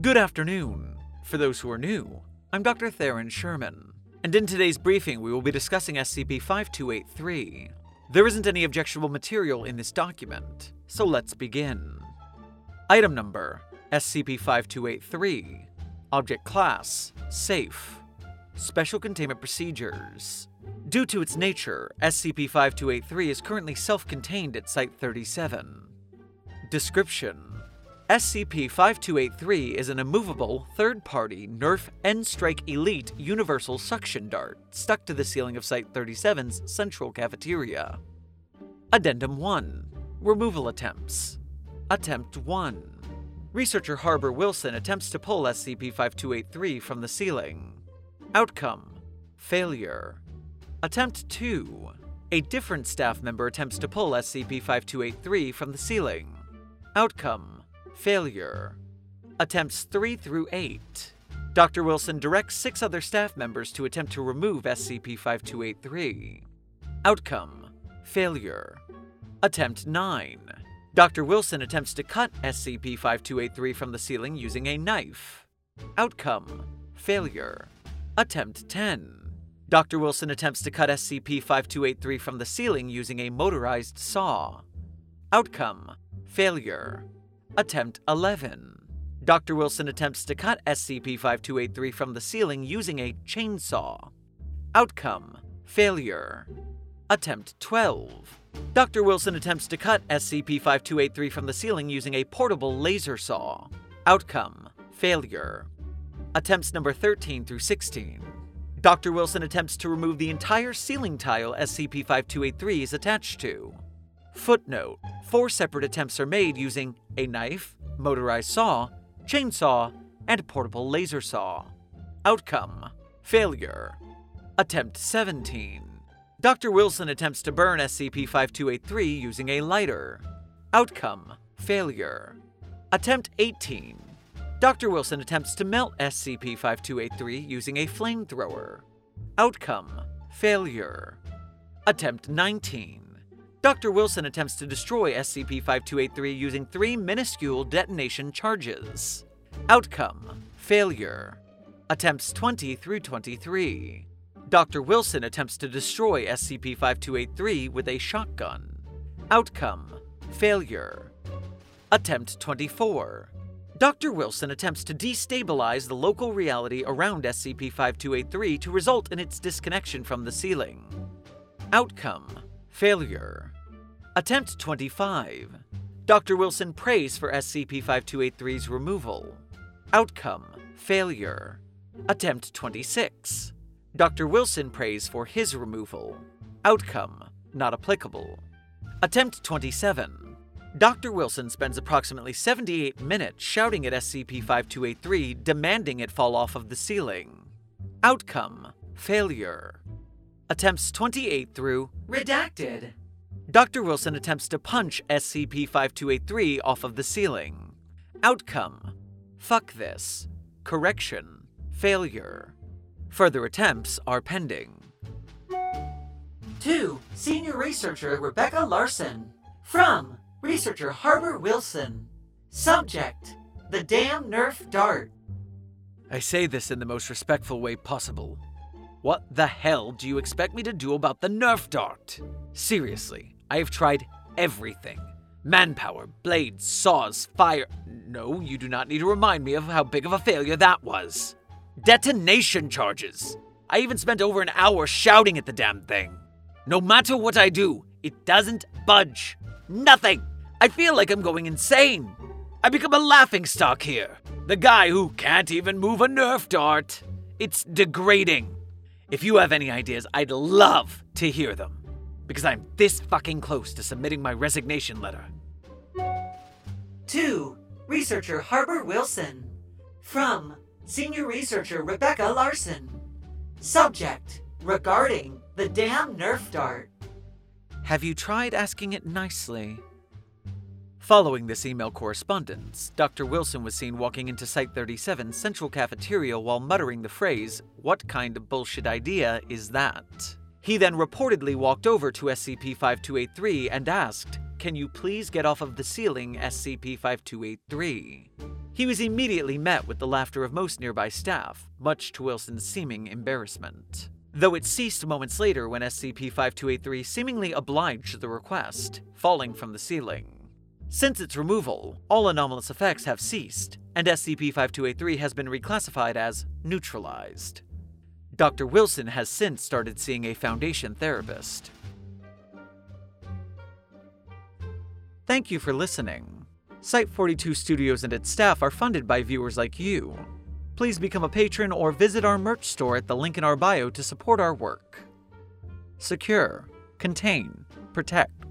Good afternoon. For those who are new, I'm Dr. Theron Sherman, and in today's briefing we will be discussing SCP 5283. There isn't any objectionable material in this document, so let's begin. Item number SCP 5283. Object Class Safe. Special Containment Procedures. Due to its nature, SCP 5283 is currently self contained at Site 37. Description SCP 5283 is an immovable, third party Nerf N Strike Elite Universal Suction Dart stuck to the ceiling of Site 37's central cafeteria. Addendum 1 Removal Attempts. Attempt 1 Researcher Harbor Wilson attempts to pull SCP 5283 from the ceiling. Outcome Failure. Attempt 2 A different staff member attempts to pull SCP 5283 from the ceiling. Outcome Failure. Attempts 3 through 8. Dr. Wilson directs six other staff members to attempt to remove SCP 5283. Outcome Failure. Attempt 9. Dr. Wilson attempts to cut SCP 5283 from the ceiling using a knife. Outcome Failure. Attempt 10. Dr. Wilson attempts to cut SCP 5283 from the ceiling using a motorized saw. Outcome Failure. Attempt 11. Dr. Wilson attempts to cut SCP 5283 from the ceiling using a chainsaw. Outcome Failure. Attempt 12. Dr. Wilson attempts to cut SCP 5283 from the ceiling using a portable laser saw. Outcome Failure. Attempts number 13 through 16. Dr. Wilson attempts to remove the entire ceiling tile SCP 5283 is attached to. Footnote Four separate attempts are made using a knife, motorized saw, chainsaw, and portable laser saw. Outcome Failure. Attempt 17. Dr. Wilson attempts to burn SCP 5283 using a lighter. Outcome Failure. Attempt 18. Dr. Wilson attempts to melt SCP 5283 using a flamethrower. Outcome Failure. Attempt 19. Dr. Wilson attempts to destroy SCP 5283 using three minuscule detonation charges. Outcome Failure. Attempts 20 through 23. Dr. Wilson attempts to destroy SCP 5283 with a shotgun. Outcome Failure. Attempt 24. Dr. Wilson attempts to destabilize the local reality around SCP 5283 to result in its disconnection from the ceiling. Outcome Failure. Attempt 25. Dr. Wilson prays for SCP 5283's removal. Outcome Failure. Attempt 26. Dr. Wilson prays for his removal. Outcome Not applicable. Attempt 27. Dr. Wilson spends approximately 78 minutes shouting at SCP 5283, demanding it fall off of the ceiling. Outcome Failure. Attempts 28 through Redacted. Dr. Wilson attempts to punch SCP 5283 off of the ceiling. Outcome Fuck this. Correction Failure. Further attempts are pending. 2. Senior Researcher Rebecca Larson. From Researcher Harbor Wilson. Subject The Damn Nerf Dart. I say this in the most respectful way possible. What the hell do you expect me to do about the Nerf dart? Seriously, I have tried everything manpower, blades, saws, fire. No, you do not need to remind me of how big of a failure that was. Detonation charges. I even spent over an hour shouting at the damn thing. No matter what I do, it doesn't budge. Nothing. I feel like I'm going insane. I become a laughingstock here. The guy who can't even move a Nerf dart. It's degrading. If you have any ideas, I'd love to hear them. Because I'm this fucking close to submitting my resignation letter. 2. Researcher Harbor Wilson. From Senior Researcher Rebecca Larson. Subject Regarding the damn Nerf dart. Have you tried asking it nicely? Following this email correspondence, Dr. Wilson was seen walking into Site 37 Central Cafeteria while muttering the phrase, What kind of bullshit idea is that? He then reportedly walked over to SCP 5283 and asked, Can you please get off of the ceiling, SCP 5283? He was immediately met with the laughter of most nearby staff, much to Wilson's seeming embarrassment. Though it ceased moments later when SCP 5283 seemingly obliged the request, falling from the ceiling. Since its removal, all anomalous effects have ceased, and SCP 5283 has been reclassified as neutralized. Dr. Wilson has since started seeing a Foundation therapist. Thank you for listening. Site 42 Studios and its staff are funded by viewers like you. Please become a patron or visit our merch store at the link in our bio to support our work. Secure, contain, protect.